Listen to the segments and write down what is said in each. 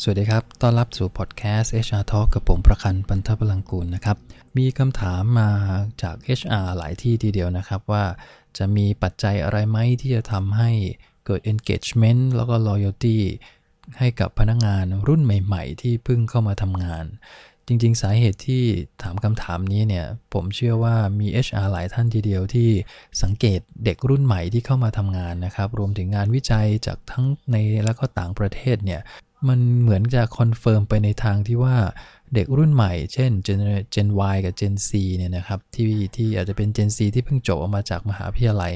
สวัสดีครับ ต้อนรับสู่พอดแคสต์ HR Talk กับผมประคันปันทพลังกูลนะครับ มีคำถามมาจาก HR หลายที่ทีเดียวนะครับว่าจะมีปัจจัยอะไรไหมที่จะทำให้เกิด engagement แล้วก็ loyalty ให้กับพนักงานรุ่นใหม่ๆ ที่เพิ่งเข้ามาทำงาน จริงๆ สาเหตุที่ถามคำถามนี้เนี่ย ผมเชื่อว่ามี HR หลายท่านทีเดียวที่สังเกตเด็กรุ่นใหม่ที่เข้ามาทำงานนะครับ รวมถึงงานวิจัยจากทั้งในและก็ต่างประเทศเนี่ย มันเหมือนจะ confirm ไปในทางที่ว่าเด็กรุ่นใหม่ เช่น Gen, Gen Y กับ Gen Z เนี่ยนะครับที่ที่อาจจะเป็น Gen Z ที่เพิ่งจบออกมาจากมหาวิทยาลัย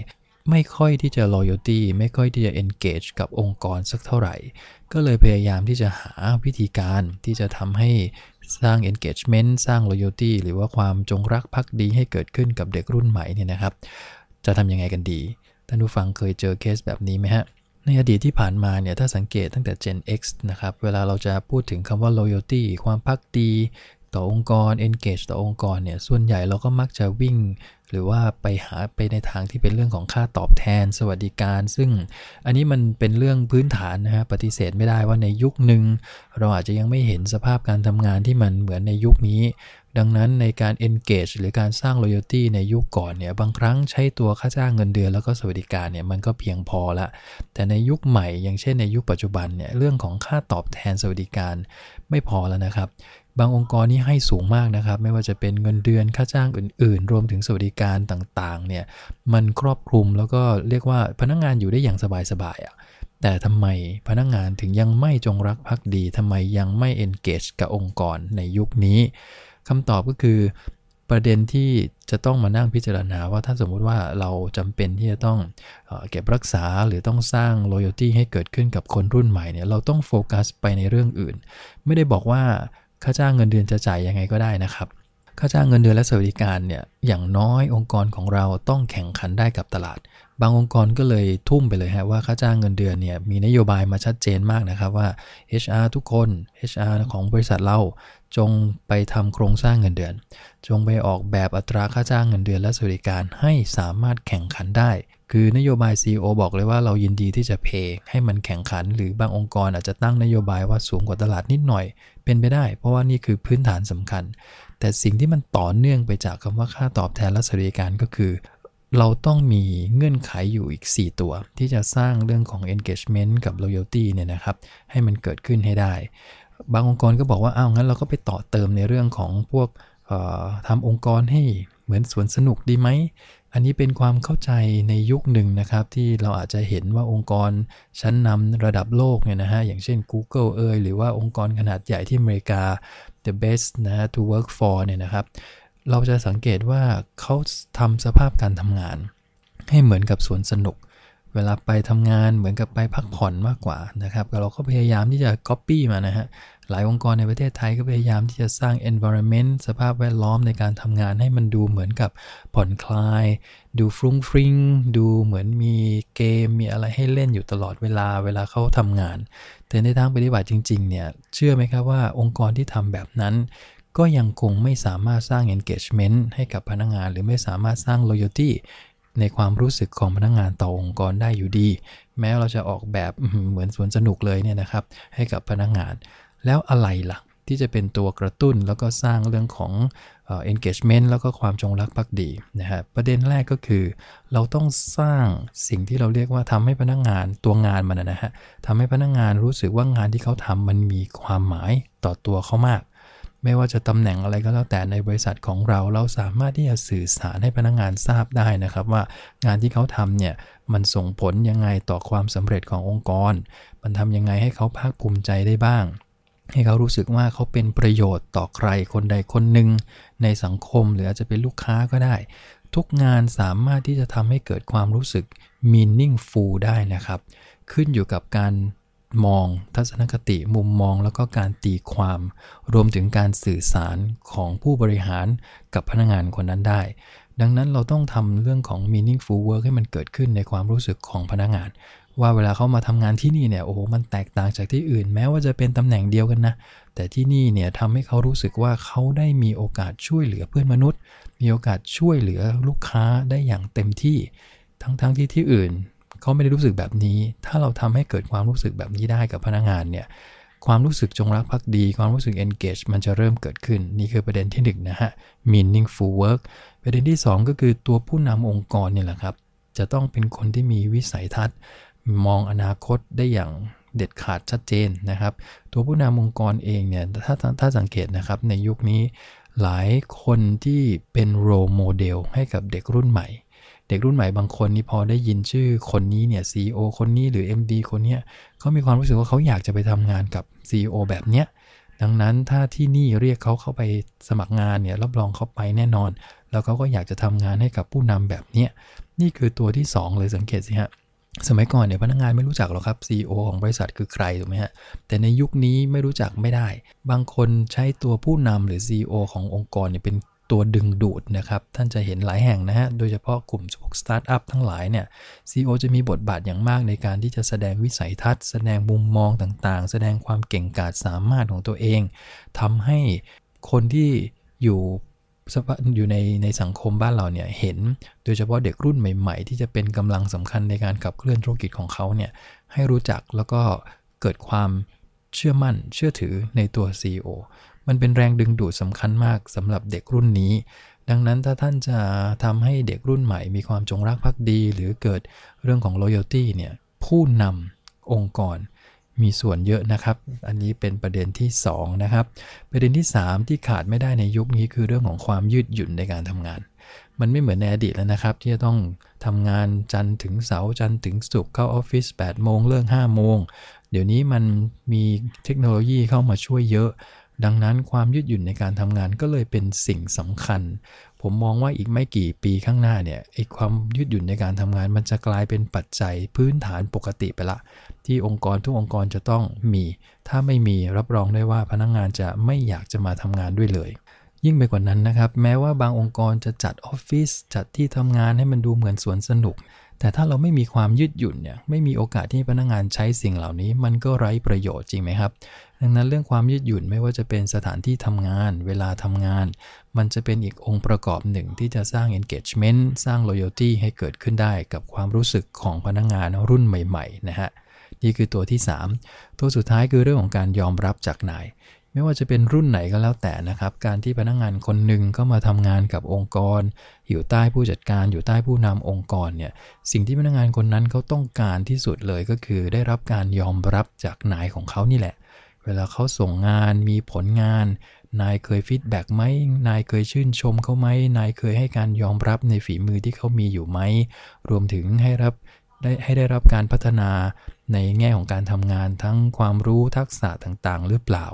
ไม่ค่อยที่จะ loyalty ไม่ค่อยที่จะ engage กับองค์กรสักเท่าไหร่ ก็เลยพยายามที่จะหาวิธีการที่จะทำให้สร้าง engagement สร้าง loyalty หรือว่าความจงรักภักดีให้เกิดขึ้นกับเด็กรุ่นใหม่เนี่ยนะครับ จะทำยังไงกันดี ท่านผู้ฟังเคยเจอเคสแบบนี้ไหมฮะ ในอดีตที่ผ่านมาเนี่ยถ้าสังเกตตั้งแต่ Gen X นะครับ เวลาเราจะพูดถึงคำว่า loyalty ความพักดีต่อองค์กร engage ต่อองค์กรเนี่ยส่วนใหญ่เราก็มักจะวิ่ง หรือว่าไปหาไปในทางที่เป็นเรื่องของค่าตอบแทน สวัสดิการ ซึ่งอันนี้มันเป็นเรื่องพื้นฐานนะฮะปฏิเสธไม่ได้ว่าในยุคหนึ่งเราอาจจะยังไม่เห็นสภาพการทำงานที่มันเหมือนในยุคนี้ ดังนั้นในการ engage หรือการสร้าง loyalty ในยุคก่อนเนี่ยบางครั้งใช้ตัวค่าจ้างเงินเดือนแล้วก็สวัสดิการเนี่ยมันก็เพียงพอละ แต่ในยุคใหม่อย่างเช่นในยุคปัจจุบันเนี่ยเรื่องของค่าตอบแทนสวัสดิการไม่พอแล้วนะครับ บางองค์กรนี่ให้สูงมากนะครับ ไม่ว่าจะเป็นเงินเดือนค่าจ้างอื่น ๆ รวมถึงสวัสดิการต่างๆเนี่ยมันครอบคลุมแล้วก็เรียกว่าพนักงงานอยู่ได้อย่างสบายๆอะ่ะแต่ทำไมพนักงงานถึงยังไม่จงรักภักดีทำไมยังไม่ engage กับองค์กรในยุคนี้ คำตอบก็คือประเด็นที่จะต้องมานั่งพิจารณาว่าถ้าสมมุติว่าเราจำเป็นที่จะต้องเก็บรักษาหรือต้องสร้าง loyalty ให้เกิดขึ้นกับคนรุ่นใหม่เนี่ยเราต้องโฟกัสไปในเรื่องอื่น ไม่ได้บอกว่าค่าจ้างเงินเดือนจะจ่ายยังไงก็ได้นะครับ ค่าจ้างเงินเดือนและสวัสดิการเนี่ยอย่างน้อยองค์กรของเราต้องแข่งขันได้กับตลาด บางองค์กรก็เลยทุ่มไปเลยฮะว่าค่าจ้างเงินเดือนเนี่ยมีนโยบายมาชัดเจนมากนะครับว่า HR ทุกคน HR ของบริษัทเราจงไปทำโครงสร้างเงินเดือน จงไปออกแบบอัตราค่าจ้างเงินเดือนและสวัสดิการให้สามารถแข่งขันได้ คือนโยบาย CEO บอกเลยว่าเรายินดีที่จะเพย์ให้มันแข่งขัน หรือบางองค์กรอาจจะตั้งนโยบายว่าสูงกว่าตลาดนิดหน่อย เป็นไปได้ เพราะว่านี่คือพื้นฐานสำคัญ แต่สิ่งที่มันต่อเนื่องไปจากคำว่าค่าตอบแทนและสวัสดิการก็คือ เราต้องมีเงื่อนไขอยู่อีก 4 ตัว ที่จะสร้างเรื่องของ engagement กับ loyalty เนี่ยนะครับให้มันเกิดขึ้นให้ได้ บางองค์กรก็บอกว่าอ้าวงั้นเราก็ไปต่อเติมในเรื่องของพวกทำองค์กรให้ เหมือนสวนสนุกดีไหม อันนี้เป็นความเข้าใจในยุคหนึ่งนะครับ ที่เราอาจจะเห็นว่าองค์กรชั้นนำระดับโลกเนี่ยนะฮะ อย่างเช่น Google เอยหรือว่าองค์กรขนาดใหญ่ที่อเมริกา the best นะ to work for เนี่ยนะครับ เราจะสังเกตว่าเขาทำสภาพการทำงาน ให้เหมือนกับสวนสนุกเวลาไปทำงานเหมือนกับไปพักผ่อนมากกว่านะครับเราก็พยายามที่จะ Copy มานะฮะ หลายองค์กรในประเทศไทยก็พยายามที่จะสร้าง environment สภาพแวดล้อมในการทำงานให้มันดูเหมือนกับผ่อนคลาย ดูฟรุ้งฟริ้งดูเหมือนมีเกมมีอะไรให้เล่นอยู่ตลอดเวลาเวลาเขาทำงาน แต่ในทางปฏิบัติจริงๆเนี่ยเชื่อไหมครับว่าองค์กรที่ทำแบบนั้น ก็ยังคงไม่สามารถสร้าง engagement ให้กับพนักงาน หรือไม่สามารถสร้าง loyalty ในความรู้สึกของพนักงงานต่อองค์กรได้อยู่ดี แม้เราจะออกแบบเหมือนสวนสนุกเลยเนี่ยนะครับให้กับพนักงงาน แล้วอะไรล่ะ ที่จะเป็นตัวกระตุ้นแล้วก็สร้างเรื่องของ engagement แล้วก็ความจงรักภักดีนะฮะประเด็นแรกก็คือ เราต้องสร้างสิ่งที่เราเรียกว่าทำให้พนักงงานตัวงานมันนะฮะทำให้พนักงงานรู้สึกว่างานที่เขาทำมันมีความหมายต่อตัวเขามากไม่ว่าจะตำแหน่งอะไรก็แล้วแต่ในบริษัทของเราเราสามารถที่จะสื่อสารให้พนักงงานทราบได้นะครับ ว่างานที่เขาทำเนี่ยมันส่งผลยังไงต่อความสำเร็จขององค์กร มันทำยังไงให้เขาภาคภูมิใจได้บ้าง ให้เขารู้สึกว่าเขาเป็นประโยชน์ต่อใครคนใดคนหนึ่งในสังคมหรืออาจจะเป็นลูกค้าก็ได้ ทุกงานสามารถที่จะทำให้เกิดความรู้สึก meaningful ได้นะครับ ขึ้นอยู่กับการมองทัศนคติมุมมองแล้วก็การตีความ รวมถึงการสื่อสารของผู้บริหารกับพนักงานคนนั้นได้ ดังนั้นเราต้องทำเรื่องของ meaningful work ให้มันเกิดขึ้นในความรู้สึกของพนักงาน ว่าเวลาเขามาทำงานที่นี่เนี่ยโอ้โหมันแตกต่างจากที่อื่น แม้ว่าจะเป็นตำแหน่งเดียวกันนะ แต่ที่นี่เนี่ยทำให้เขารู้สึกว่าเขาได้มีโอกาสช่วยเหลือเพื่อนมนุษย์ มีโอกาสช่วยเหลือลูกค้าได้อย่างเต็มที่ ทั้งๆทที่ที่อื่นเขาไม่ได้รู้สึกแบบนี้ ถ้าเราทำให้เกิดความรู้สึกแบบนี้ได้กับพนักงานเนี่ยความรู้สึกจงรักภักดี ความรู้สึก engage มันจะเริ่มเกิดขึ้น นี่คือประเด็นที่1นนะฮะ meaningful work ประเด็นที่ 2 ก็คือตัวผู้นำองค์กรเนี่ยแหละครับ จะต้องเป็นคนที่มีวิสัยทัศน์ มองอนาคตได้อย่างเด็ดขาดชัดเจนนะครับ ตัวผู้นำองค์กรเองเนี่ยถ้าถ้าสังเกตนะครับในยุคนี้หลายคนที่เป็นโรโมเดลให้กับเด็กรุ่นใหม่ เด็กรุ่นใหม่บางคนนี่พอได้ยินชื่อคนนี้เนี่ย CEO คนนี้หรือ MD คนเนี้ยเขามีความรู้สึกว่าเขาอยากจะไปทำงานกับ CEO แบบเนี้ยดังนั้นถ้าที่นี่เรียกเขาเข้าไปสมัครงานเนี่ยรับรองเขาไปแน่นอน แล้วเขาก็อยากจะทำงานให้กับผู้นำแบบเนี้ยนี่คือตัวที่ 2 เลยสังเกตสิฮะ สมัยก่อนเนี่ยพนักงานไม่รู้จักหรอกครับ CEO ของบริษัทคือใครถูกไหมฮะแต่ในยุคนี้ไม่รู้จักไม่ได้ บางคนใช้ตัวผู้นำหรือ CEO ขององค์กรเนี่ยเป็นตัวดึงดูดนะครับ ท่านจะเห็นหลายแห่งนะฮะ โดยเฉพาะกลุ่มพวกสตาร์ทอัพทั้งหลายเนี่ย CEO จะมีบทบาทอย่างมากในการที่จะแสดงวิสัยทัศน์ แสดงมุมมองต่างๆ แสดงความเก่งกาจสามารถของตัวเองทำให้คนที่อยู่ อยู่ในในสังคมบ้านเราเนี่ยเห็น โดยเฉพาะเด็กรุ่นใหม่ ๆ ที่จะเป็นกำลังสำคัญในการขับเคลื่อนธุรกิจของเขาเนี่ยให้รู้จักแล้วก็เกิดความเชื่อมั่นเชื่อถือในตัว CEO มันเป็นแรงดึงดูดสำคัญมากสำหรับเด็กรุ่นนี้ ดังนั้นถ้าท่านจะทำให้เด็กรุ่นใหม่มีความจงรักภักดี หรือเกิดเรื่องของ loyalty เนี่ยผู้นำองค์กร มีส่วนเยอะนะครับ อันนี้เป็นประเด็นที่ 2 นะครับ ประเด็นที่ 3 ที่ขาดไม่ได้ในยุคนี้คือเรื่องของความยืดหยุ่นในการทำงาน มันไม่เหมือนในอดีตแล้วนะครับ ที่จะต้องทำงานจันทร์ถึงเสาร์จันทร์ถึงศุกร์เข้าออฟฟิศ8โมงเลิก5โมง เดี๋ยวนี้มันมีเทคโนโลยีเข้ามาช่วยเยอะ ดังนั้นความยืดหยุ่นในการทำงานก็เลยเป็นสิ่งสำคัญ ผมมองว่าอีกไม่กี่ปีข้างหน้าเนี่ยไอ้ความยืดหยุ่นในการทำงานมันจะกลายเป็นปัจจัยพื้นฐานปกติไปละ ที่องค์กรทุกองค์กรจะต้องมี ถ้าไม่มีรับรองได้ว่าพนักงงานจะไม่อยากจะมาทำงานด้วยเลย ยิ่งไปกว่านั้นนะครับ แม้ว่าบางองค์กรจะจัดออฟฟิศจัดที่ทำงานให้มันดูเหมือนสวนสนุก แต่ถ้าเราไม่มีความยืดหยุ่นเนี่ยไม่มีโอกาสที่พนักงงานใช้สิ่งเหล่านี้ มันก็ไร้ประโยชน์จริงไหมครับ ดังนั้นเรื่องความยืดหยุ่นไม่ว่าจะเป็นสถานที่ทำงาน เวลาทำงาน มันจะเป็นอีกองค์ประกอบหนึ่งที่จะสร้าง engagement สร้าง loyalty ให้เกิดขึ้นได้กับความรู้สึกของพนักงงานรุ่นใหม่ๆนะฮะนี่คือตัวที่ 3 ตัวสุดท้ายคือเรื่องของการยอมรับจากนาย ไม่ว่าจะเป็นรุ่นไหนก็แล้วแต่นะครับ การที่พนักงานคนหนึ่งก็มาทำงานกับองค์กร อยู่ใต้ผู้จัดการอยู่ใต้ผู้นำองค์กรเนี่ยสิ่งที่พนักงานคนนั้นเขาต้องการที่สุดเลยก็คือ ได้รับการยอมรับจากนายของเขานี่แหละ เวลาเขาส่งงานมีผลงาน นายเคย feedback ไหมนายเคยชื่นชมเขาไหมนายเคยให้การยอมรับในฝีมือที่เขามีอยู่ไหมรวมถึงให้รับได้ให้ได้รับการพัฒนาในแง่ของการทำงานทั้งความรู้ทักษะต่างๆ หรือเปล่า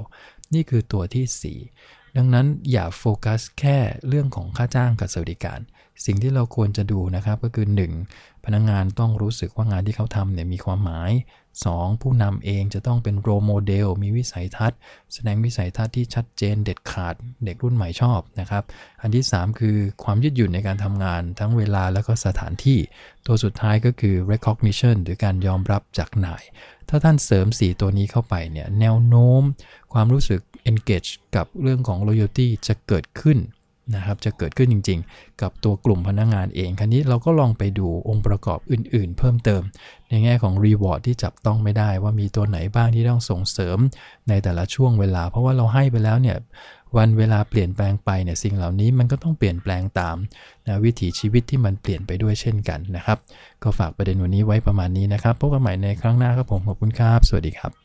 นี่คือตัวที่ 4 ดังนั้นอย่าโฟกัสแค่เรื่องของค่าจ้างกับสวัสดิการ สิ่งที่เราควรจะดูนะครับก็คือ 1. พนักงานต้องรู้สึกว่างานที่เขาทำเนี่ยมีความหมาย 2. ผู้นำเองจะต้องเป็น role model มีวิสัยทัศน์ แสดงวิสัยทัศน์ที่ชัดเจนเด็ดขาดเด็กรุ่นใหม่ชอบนะครับ อันที่ 3 คือความยืดหยุ่นในการทำงานทั้งเวลาและก็สถานที่ ตัวสุดท้ายก็คือ recognition หรือการยอมรับจากนาย ถ้าท่านเสริม 4 ตัวนี้เข้าไปเนี่ยแนวโน้ม ความรู้สึก engage กับเรื่องของ loyalty จะเกิดขึ้น นะครับจะเกิดขึ้นจริง ๆ กับตัวกลุ่มพนักงงานเองคราวนี้เราก็ลองไปดูองค์ประกอบอื่น ๆ เพิ่มเติม ในแง่ของ reward ที่จับต้องไม่ได้ว่ามีตัวไหนบ้างที่ต้องส่งเสริมในแต่ละช่วงเวลา เพราะว่าเราให้ไปแล้วเนี่ยวันเวลาเปลี่ยนแปลงไปเนี่ยสิ่งเหล่านี้มันก็ต้องเปลี่ยนแปลงตามนะวิถีชีวิตที่มันเปลี่ยนไปด้วยเช่นกันนะครับ ก็ฝากประเด็นวันนี้ไว้ประมาณนี้นะครับพบกันใหม่ในครั้งหน้าครับผมขอบคุณครับ สวัสดีครับ